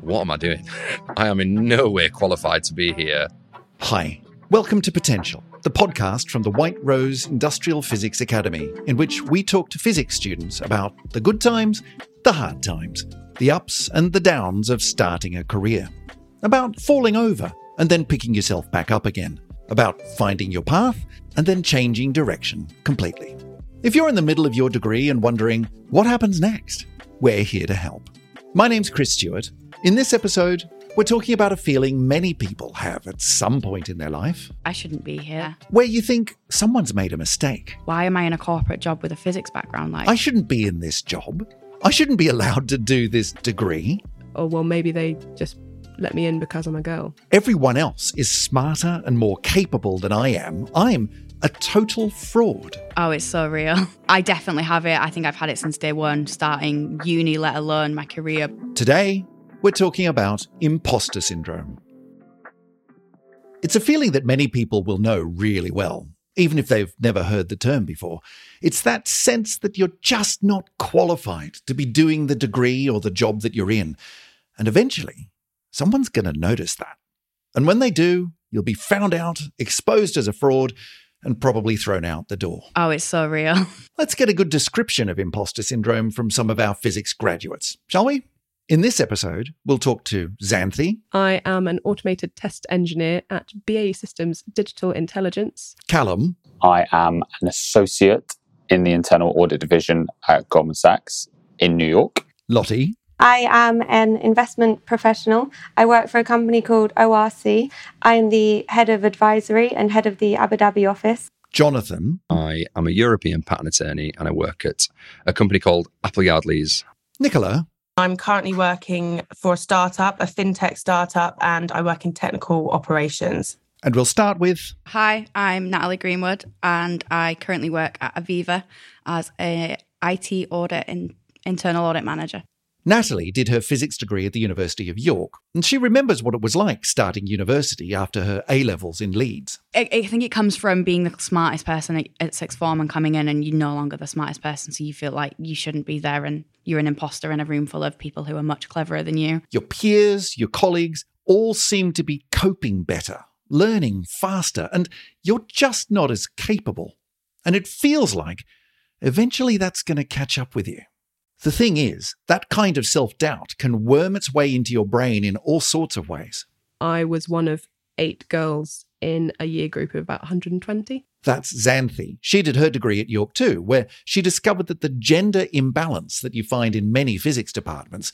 What am I doing? I am in no way qualified to be here. Hi, welcome to Potential, the podcast from the White Rose Industrial Physics Academy, in which we talk to physics students about the good times, the hard times, the ups and the downs of starting a career, about falling over and then picking yourself back up again, about finding your path and then changing direction completely. If you're in the middle of your degree and wondering what happens next, we're here to help. My name's Chris Stewart. In this episode, we're talking about a feeling many people have at some point in their life I shouldn't be here. where you think someone's made a mistake. Why am I in a corporate job with a physics background? Like, I shouldn't be in this job. I shouldn't be allowed to do this degree. or well, maybe they just let me in because I'm a girl. Everyone else is smarter and more capable than I am. I'm a total fraud. oh, it's so real. I definitely have it. I think I've had it since day one, starting uni, let alone my career. Today, we're talking about imposter syndrome. It's a feeling that many people will know really well, even if they've never heard the term before. It's that sense that you're just not qualified to be doing the degree or the job that you're in. And eventually, someone's going to notice that. And when they do, you'll be found out, exposed as a fraud, and probably thrown out the door. Oh, it's so real. Let's get a good description of imposter syndrome from some of our physics graduates, shall we? In this episode, we'll talk to Xanthi, I am an automated test engineer at BAE Systems Digital Intelligence. Callum, I am an associate in the internal audit division at Goldman Sachs in New York. Lottie, I am an investment professional. I work for a company called ORC. I am the head of advisory and head of the Abu Dhabi office. Jonathan, I am a European patent attorney and I work at a company called Appleyard Lees. Nicola, I'm currently working for a startup, a fintech startup, and I work in technical operations. and we'll start with Hi, I'm Natalie Greenwood, and I currently work at Aviva as a IT audit and internal audit manager. Natalie did her physics degree at the University of York, and she remembers what it was like starting university after her A levels in Leeds. I, I think it comes from being the smartest person at, at sixth form and coming in, and you're no longer the smartest person, so you feel like you shouldn't be there, and you're an imposter in a room full of people who are much cleverer than you. Your peers, your colleagues, all seem to be coping better, learning faster, and you're just not as capable. And it feels like eventually that's going to catch up with you. The thing is, that kind of self doubt can worm its way into your brain in all sorts of ways. I was one of eight girls in a year group of about 120. That's Xanthi. She did her degree at York too, where she discovered that the gender imbalance that you find in many physics departments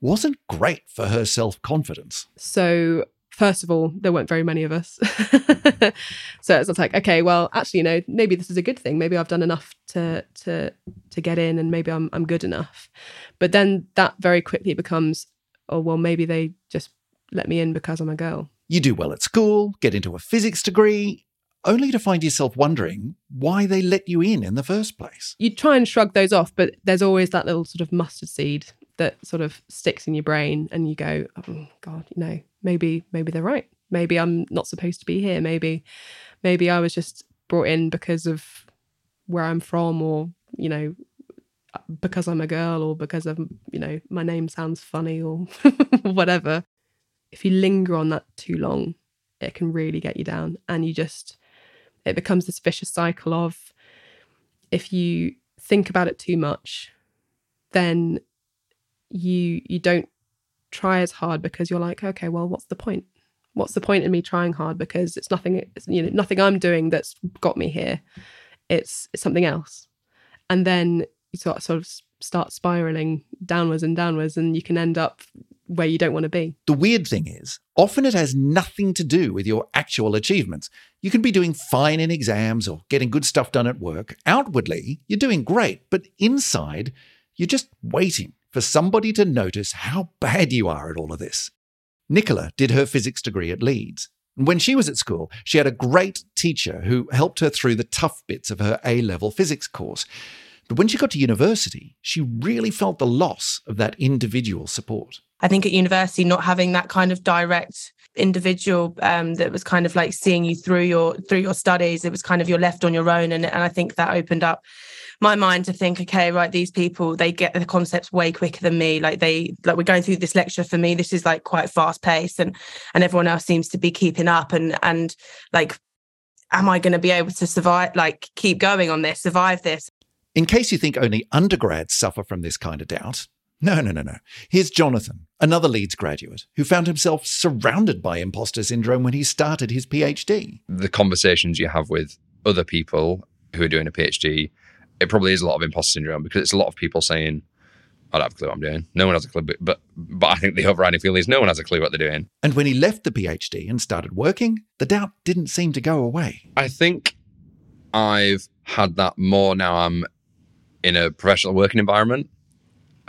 wasn't great for her self confidence. So, first of all, there weren't very many of us. so it's like, okay, well, actually, you know, maybe this is a good thing. Maybe I've done enough to to to get in, and maybe I'm I'm good enough. But then that very quickly becomes, oh well, maybe they just let me in because I'm a girl. You do well at school, get into a physics degree, only to find yourself wondering why they let you in in the first place. you try and shrug those off, but there's always that little sort of mustard seed that sort of sticks in your brain, and you go, "Oh God, you know, maybe maybe they're right. Maybe I'm not supposed to be here. Maybe maybe I was just brought in because of where I'm from, or you know, because I'm a girl, or because of you know my name sounds funny, or whatever." If you linger on that too long, it can really get you down, and you just it becomes this vicious cycle of if you think about it too much then you you don't try as hard because you're like okay well what's the point? What's the point in me trying hard? Because it's nothing it's, you know nothing i'm doing that's got me here. It's, it's something else. And then you sort sort of start spiraling downwards and downwards and you can end up where you don't want to be. The weird thing is, often it has nothing to do with your actual achievements. You can be doing fine in exams or getting good stuff done at work. Outwardly, you're doing great, but inside, you're just waiting for somebody to notice how bad you are at all of this. Nicola did her physics degree at Leeds. When she was at school, she had a great teacher who helped her through the tough bits of her A level physics course. But when she got to university, she really felt the loss of that individual support. I think at university, not having that kind of direct individual um, that was kind of like seeing you through your through your studies. It was kind of you're left on your own, and and I think that opened up my mind to think, okay, right, these people they get the concepts way quicker than me. Like they like we're going through this lecture for me. This is like quite fast paced, and and everyone else seems to be keeping up, and and like. Am I going to be able to survive, like keep going on this, survive this? In case you think only undergrads suffer from this kind of doubt, no, no, no, no. Here's Jonathan, another Leeds graduate who found himself surrounded by imposter syndrome when he started his PhD. The conversations you have with other people who are doing a PhD, it probably is a lot of imposter syndrome because it's a lot of people saying, I don't have a clue what I'm doing. No one has a clue. But, but, but I think the overriding feeling is no one has a clue what they're doing. And when he left the PhD and started working, the doubt didn't seem to go away. I think I've had that more now I'm in a professional working environment.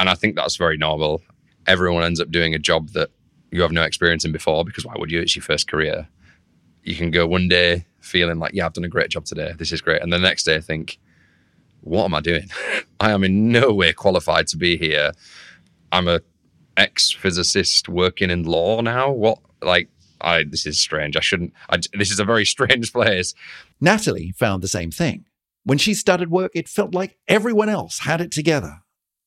And I think that's very normal. Everyone ends up doing a job that you have no experience in before because why would you? It's your first career. You can go one day feeling like, yeah, I've done a great job today. This is great. And the next day think, what am I doing? I am in no way qualified to be here. I'm a ex physicist working in law now. What, like, I, this is strange. I shouldn't, I, this is a very strange place. Natalie found the same thing. When she started work, it felt like everyone else had it together.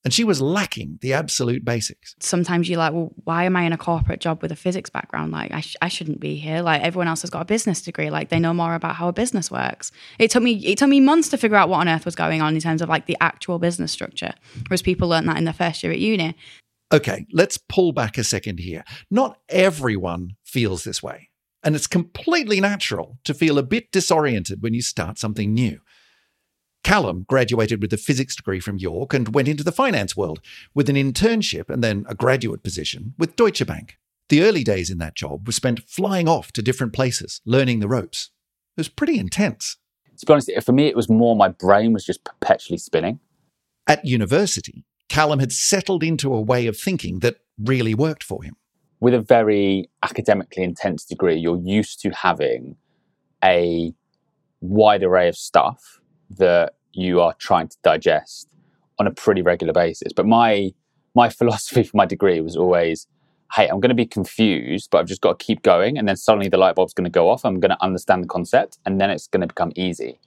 And she was lacking the absolute basics. Sometimes you're like, well, why am I in a corporate job with a physics background? Like, I, sh- I shouldn't be here. Like, everyone else has got a business degree. Like, they know more about how a business works. It took me, it took me months to figure out what on earth was going on in terms of like the actual business structure. Whereas people learned that in their first year at uni. Okay, let's pull back a second here. Not everyone feels this way. And it's completely natural to feel a bit disoriented when you start something new. Callum graduated with a physics degree from York and went into the finance world with an internship and then a graduate position with Deutsche Bank. The early days in that job were spent flying off to different places, learning the ropes. It was pretty intense. To be honest, for me, it was more my brain was just perpetually spinning. At university, Callum had settled into a way of thinking that really worked for him. With a very academically intense degree, you're used to having a wide array of stuff that you are trying to digest on a pretty regular basis. But my my philosophy for my degree was always, hey, I'm going to be confused, but I've just got to keep going, and then suddenly the light bulb's going to go off. I'm going to understand the concept, and then it's going to become easy.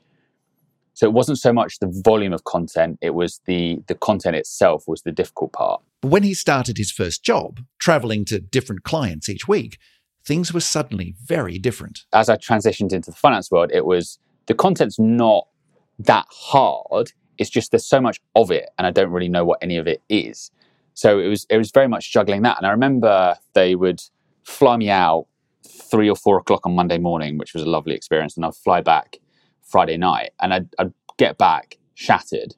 So it wasn't so much the volume of content; it was the the content itself was the difficult part. But when he started his first job, traveling to different clients each week, things were suddenly very different. As I transitioned into the finance world, it was the content's not that hard. It's just there's so much of it, and I don't really know what any of it is. So it was it was very much juggling that. And I remember they would fly me out three or four o'clock on Monday morning, which was a lovely experience, and I'd fly back Friday night, and I'd, I'd get back shattered.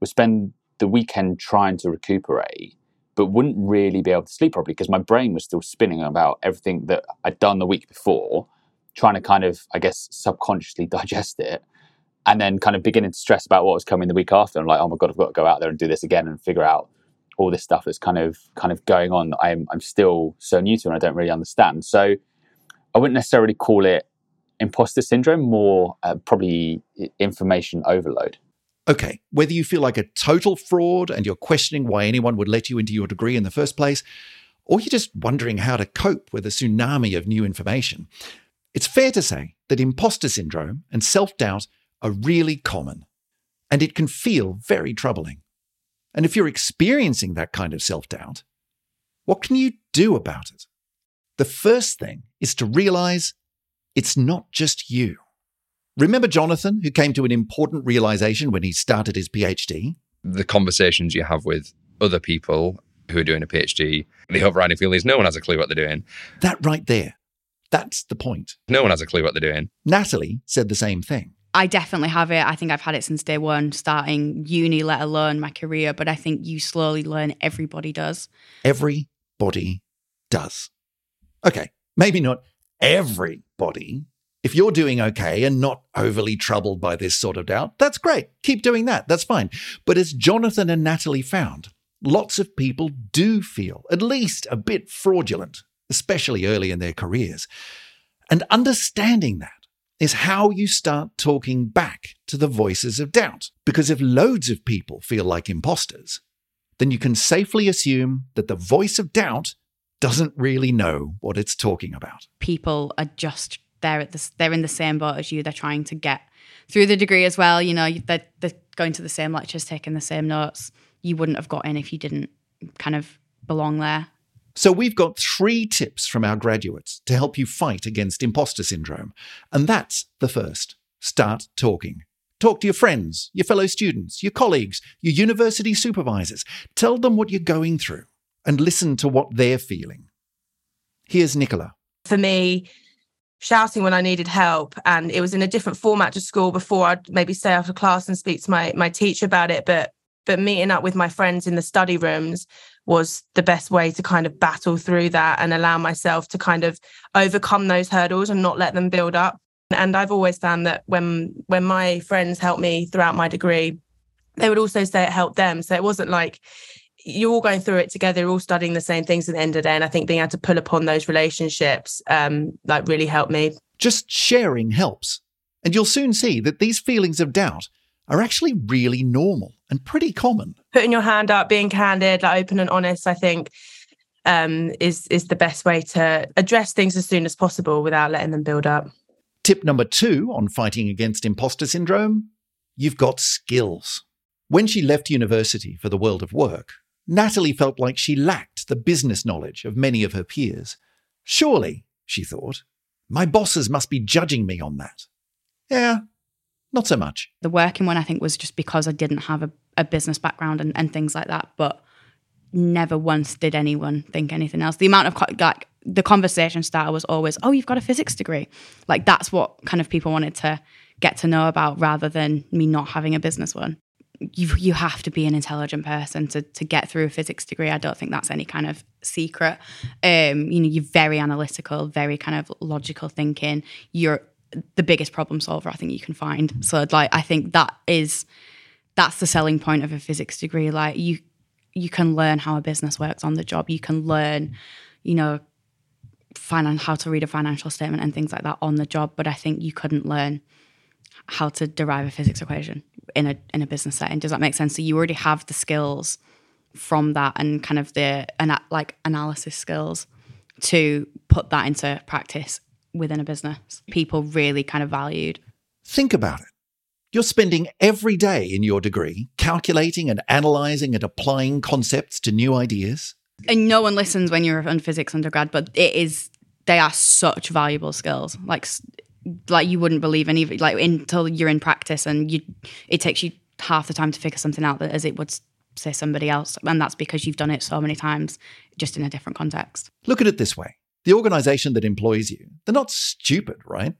Would spend the weekend trying to recuperate, but wouldn't really be able to sleep properly because my brain was still spinning about everything that I'd done the week before, trying to kind of, I guess, subconsciously digest it and then kind of beginning to stress about what was coming the week after. I'm like, oh my god, I've got to go out there and do this again and figure out all this stuff that's kind of kind of going on. I'm I'm still so new to and I don't really understand. So I wouldn't necessarily call it imposter syndrome, more uh, probably information overload. Okay, whether you feel like a total fraud and you're questioning why anyone would let you into your degree in the first place, or you're just wondering how to cope with a tsunami of new information, it's fair to say that imposter syndrome and self doubt are really common, and it can feel very troubling. And if you're experiencing that kind of self doubt, what can you do about it? The first thing is to realize it's not just you. Remember Jonathan, who came to an important realization when he started his PhD? The conversations you have with other people who are doing a PhD, the overriding feeling is no one has a clue what they're doing. That right there. That's the point. No one has a clue what they're doing. Natalie said the same thing. I definitely have it. I think I've had it since day one, starting uni, let alone my career. But I think you slowly learn everybody does. Everybody does. Okay, maybe not everybody. If you're doing okay and not overly troubled by this sort of doubt, that's great. Keep doing that. That's fine. But as Jonathan and Natalie found, lots of people do feel at least a bit fraudulent, especially early in their careers. And understanding that is how you start talking back to the voices of doubt. Because if loads of people feel like imposters, then you can safely assume that the voice of doubt doesn't really know what it's talking about. People are just they're at this they're in the same boat as you. They're trying to get through the degree as well. You know, they're, they're going to the same lectures, taking the same notes. You wouldn't have got in if you didn't kind of belong there. So, we've got three tips from our graduates to help you fight against imposter syndrome. And that's the first start talking. Talk to your friends, your fellow students, your colleagues, your university supervisors. Tell them what you're going through and listen to what they're feeling. Here's Nicola. For me, shouting when I needed help, and it was in a different format to school before I'd maybe stay after class and speak to my my teacher about it. But but meeting up with my friends in the study rooms was the best way to kind of battle through that and allow myself to kind of overcome those hurdles and not let them build up. And I've always found that when when my friends helped me throughout my degree, they would also say it helped them. So it wasn't like you're all going through it together, all studying the same things at the end of the day. And I think being able to pull upon those relationships um, like really helped me. Just sharing helps. And you'll soon see that these feelings of doubt are actually really normal and pretty common. Putting your hand up, being candid, like open and honest, I think um, is is the best way to address things as soon as possible without letting them build up. Tip number two on fighting against imposter syndrome you've got skills. When she left university for the world of work, Natalie felt like she lacked the business knowledge of many of her peers. Surely, she thought, my bosses must be judging me on that. Yeah, not so much. The working one, I think, was just because I didn't have a, a business background and, and things like that. But never once did anyone think anything else. The amount of like the conversation starter was always, "Oh, you've got a physics degree." Like that's what kind of people wanted to get to know about, rather than me not having a business one. You you have to be an intelligent person to to get through a physics degree. I don't think that's any kind of secret. Um, you know, you're very analytical, very kind of logical thinking. You're the biggest problem solver I think you can find. So like I think that is that's the selling point of a physics degree. Like you you can learn how a business works on the job. You can learn, you know, finan- how to read a financial statement and things like that on the job. But I think you couldn't learn how to derive a physics equation in a in a business setting. Does that make sense? So you already have the skills from that and kind of the and like analysis skills to put that into practice within a business. People really kind of valued. Think about it. You're spending every day in your degree calculating and analysing and applying concepts to new ideas. And no one listens when you're in physics undergrad, but it is they are such valuable skills. Like like you wouldn't believe any. Like until you're in practice and you it takes you half the time to figure something out as it would say somebody else. And that's because you've done it so many times just in a different context. Look at it this way. The organization that employs you, they're not stupid, right?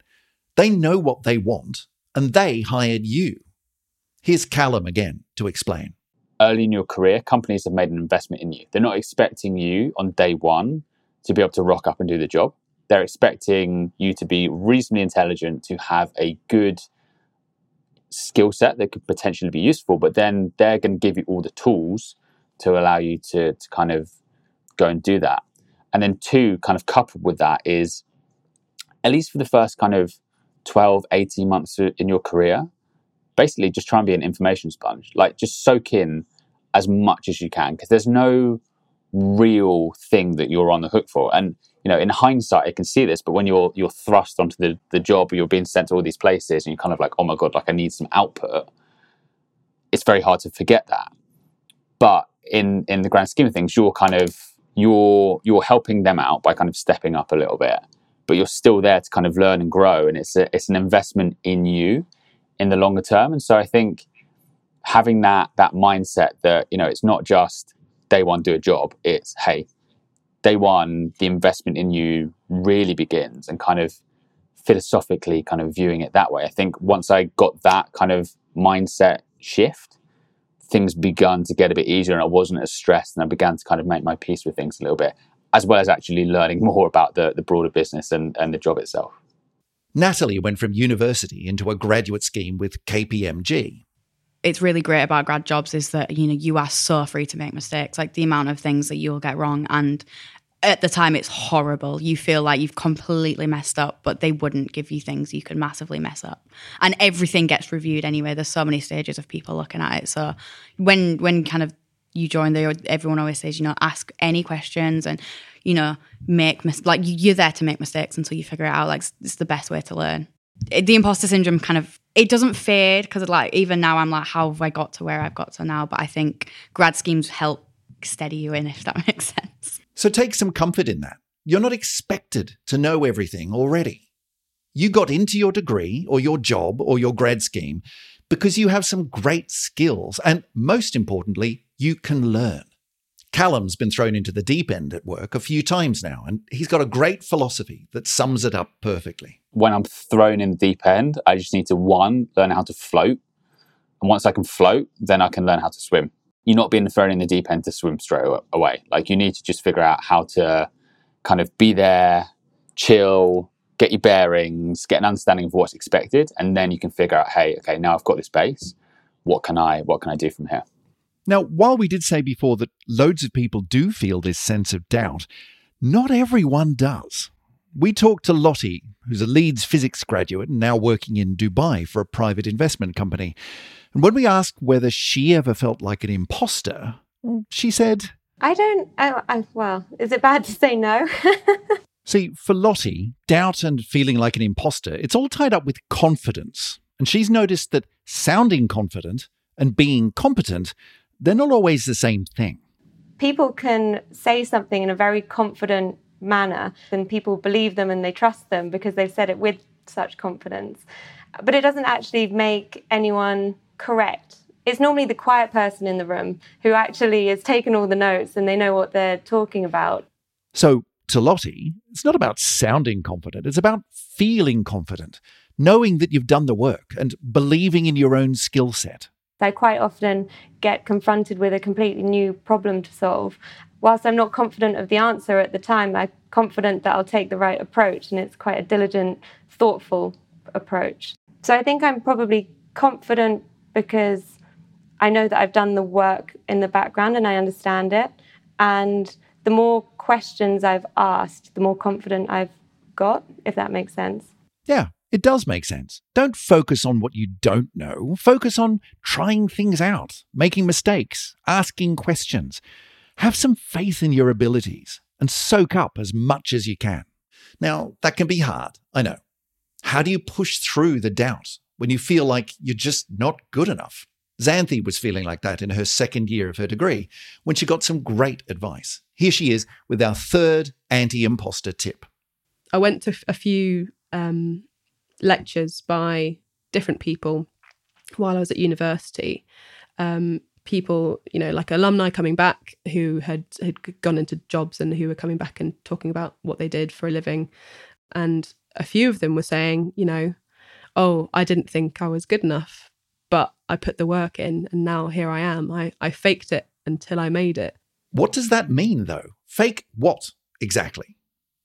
They know what they want and they hired you. Here's Callum again to explain. Early in your career, companies have made an investment in you. They're not expecting you on day one to be able to rock up and do the job. They're expecting you to be reasonably intelligent, to have a good skill set that could potentially be useful, but then they're going to give you all the tools to allow you to, to kind of go and do that. And then, two, kind of coupled with that is at least for the first kind of 12, 18 months in your career, basically just try and be an information sponge. Like just soak in as much as you can because there's no real thing that you're on the hook for. And you know, in hindsight, I can see this, but when you're you're thrust onto the, the job, you're being sent to all these places, and you're kind of like, oh my god, like I need some output. It's very hard to forget that. But in in the grand scheme of things, you're kind of you're you're helping them out by kind of stepping up a little bit but you're still there to kind of learn and grow and it's a, it's an investment in you in the longer term. And so i think having that that mindset that you know it's not just day one do a job it's hey day one the investment in you really begins and kind of philosophically kind of viewing it that way. I think once i got that kind of mindset shift things began to get a bit easier and I wasn't as stressed and I began to kind of make my peace with things a little bit, as well as actually learning more about the, the broader business and, and the job itself. Natalie went from university into a graduate scheme with KPMG. It's really great about grad jobs is that you know you are so free to make mistakes. Like the amount of things that you'll get wrong, and at the time it's horrible. You feel like you've completely messed up, but they wouldn't give you things you could massively mess up. And everything gets reviewed anyway. There's so many stages of people looking at it. So when when kind of you join there, everyone always says, you know, ask any questions and, you know, make mis- like you- you're there to make mistakes until you figure it out. Like it's the best way to learn. It- the imposter syndrome kind of it doesn't fade because like even now I'm like, how have I got to where I've got to now? But I think grad schemes help steady you in, if that makes sense. So take some comfort in that. You're not expected to know everything already. You got into your degree or your job or your grad scheme because you have some great skills and, most importantly, you can learn. Callum's been thrown into the deep end at work a few times now, and he's got a great philosophy that sums it up perfectly. When I'm thrown in the deep end, I just need to one learn how to float, and once I can float, then I can learn how to swim. You're not being thrown in the deep end to swim straight away. Like you need to just figure out how to kind of be there, chill, get your bearings, get an understanding of what's expected, and then you can figure out, hey, okay, now I've got this base. What can I what can I do from here? Now, while we did say before that loads of people do feel this sense of doubt, not everyone does. We talked to Lottie, who's a Leeds physics graduate and now working in Dubai for a private investment company. And when we asked whether she ever felt like an imposter, she said, I don't. I, I, well, is it bad to say no? See, for Lottie, doubt and feeling like an imposter, it's all tied up with confidence. And she's noticed that sounding confident and being competent, they're not always the same thing. people can say something in a very confident manner and people believe them and they trust them because they've said it with such confidence. But it doesn't actually make anyone correct. It's normally the quiet person in the room who actually has taken all the notes and they know what they're talking about. So, to Lottie, it's not about sounding confident, it's about feeling confident, knowing that you've done the work and believing in your own skill set. I quite often get confronted with a completely new problem to solve. Whilst I'm not confident of the answer at the time, I'm confident that I'll take the right approach, and it's quite a diligent, thoughtful approach. So I think I'm probably confident because I know that I've done the work in the background and I understand it. And the more questions I've asked, the more confident I've got, if that makes sense. Yeah, it does make sense. Don't focus on what you don't know. Focus on trying things out, making mistakes, asking questions. Have some faith in your abilities and soak up as much as you can. Now, that can be hard, I know. How do you push through the doubt when you feel like you're just not good enough? Xanthi was feeling like that in her second year of her degree when she got some great advice. Here she is with our third anti imposter tip. I went to a few um, lectures by different people while I was at university. Um, people, you know, like alumni coming back who had had gone into jobs and who were coming back and talking about what they did for a living, and a few of them were saying, you know, oh, I didn't think I was good enough, but I put the work in, and now here I am. I I faked it until I made it. What does that mean, though? Fake what exactly?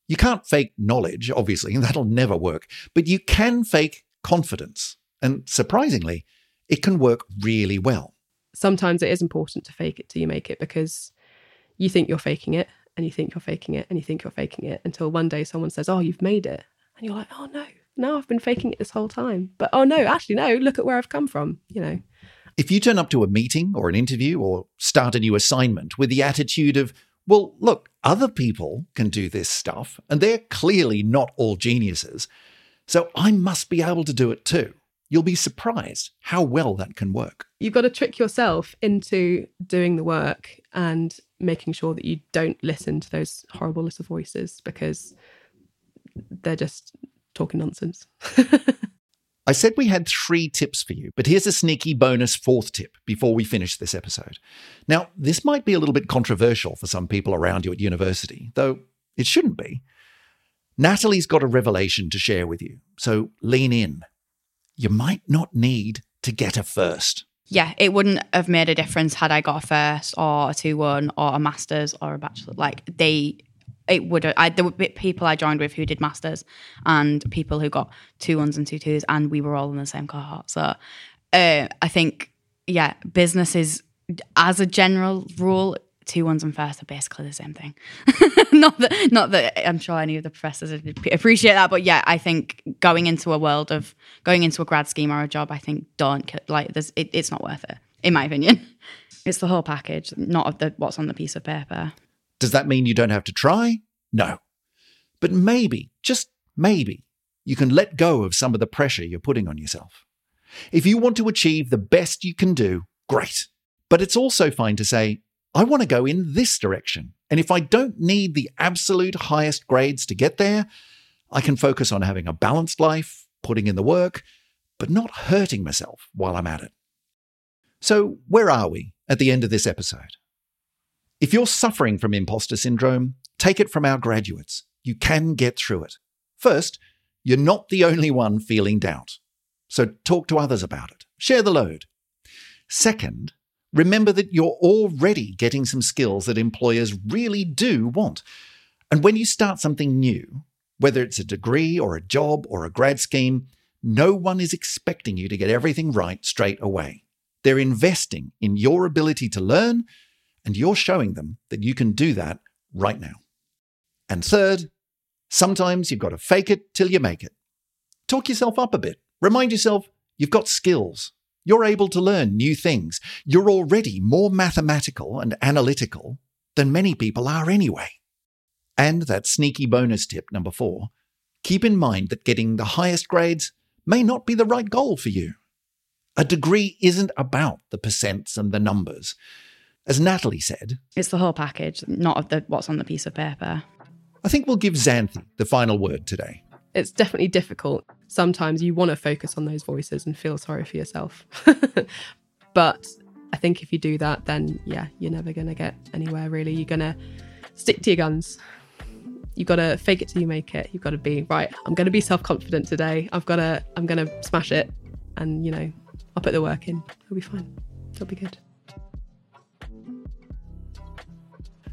You can't fake knowledge, obviously, and that'll never work, but you can fake confidence. And surprisingly, it can work really well. sometimes it is important to fake it till you make it because you think you're faking it and you think you're faking it and you think you're faking it until one day someone says, Oh, you've made it. And you're like, Oh, no, no, I've been faking it this whole time. But oh, no, actually, no, look at where I've come from, you know. If you turn up to a meeting or an interview or start a new assignment with the attitude of, well, look, other people can do this stuff, and they're clearly not all geniuses, so I must be able to do it too. You'll be surprised how well that can work. You've got to trick yourself into doing the work and making sure that you don't listen to those horrible little voices because they're just talking nonsense. I said we had three tips for you, but here's a sneaky bonus fourth tip before we finish this episode. Now, this might be a little bit controversial for some people around you at university, though it shouldn't be. Natalie's got a revelation to share with you, so lean in. You might not need to get a first. yeah, it wouldn't have made a difference had I got a first or a two one or a masters or a bachelor. Like they, it would. I there were people I joined with who did masters and people who got two ones and two twos, and we were all in the same cohort. So uh, I think yeah, business is as a general rule. Two ones and first are basically the same thing. not that, not that I'm sure any of the professors would appreciate that, but yeah, I think going into a world of going into a grad scheme or a job, I think don't like there's it, it's not worth it, in my opinion. It's the whole package, not of the what's on the piece of paper. Does that mean you don't have to try? No. But maybe, just maybe, you can let go of some of the pressure you're putting on yourself. If you want to achieve the best you can do, great. But it's also fine to say, I want to go in this direction. And if I don't need the absolute highest grades to get there, I can focus on having a balanced life, putting in the work, but not hurting myself while I'm at it. So, where are we at the end of this episode? If you're suffering from imposter syndrome, take it from our graduates. You can get through it. First, you're not the only one feeling doubt. So talk to others about it. Share the load. Second, remember that you're already getting some skills that employers really do want. And when you start something new, whether it's a degree or a job or a grad scheme, no one is expecting you to get everything right straight away. They're investing in your ability to learn, and you're showing them that you can do that right now. And third, sometimes you've got to fake it till you make it. Talk yourself up a bit. Remind yourself you've got skills. You're able to learn new things. You're already more mathematical and analytical than many people are anyway. And that sneaky bonus tip number four keep in mind that getting the highest grades may not be the right goal for you. A degree isn't about the percents and the numbers. As Natalie said, It's the whole package, not the what's on the piece of paper. I think we'll give Xanthi the final word today. It's definitely difficult. Sometimes you want to focus on those voices and feel sorry for yourself. but I think if you do that, then yeah, you're never going to get anywhere really. You're going to stick to your guns. You've got to fake it till you make it. You've got to be right. I'm going to be self confident today. I've got to. I'm going to smash it, and you know, I'll put the work in. It'll be fine. It'll be good.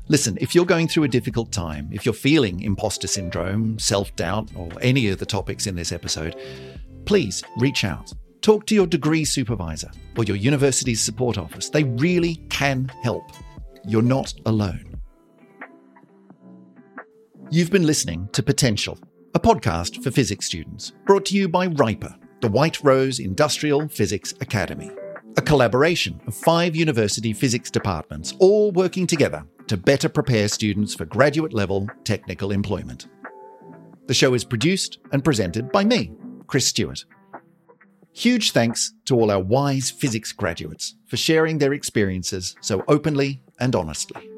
Listen, if you're going through a difficult time, if you're feeling imposter syndrome, self doubt, or any of the topics in this episode, please reach out. Talk to your degree supervisor or your university's support office. They really can help. You're not alone. You've been listening to Potential, a podcast for physics students, brought to you by WRIPA, the White Rose Industrial Physics Academy, a collaboration of five university physics departments, all working together to better prepare students for graduate level technical employment. The show is produced and presented by me, Chris Stewart. Huge thanks to all our wise physics graduates for sharing their experiences so openly and honestly.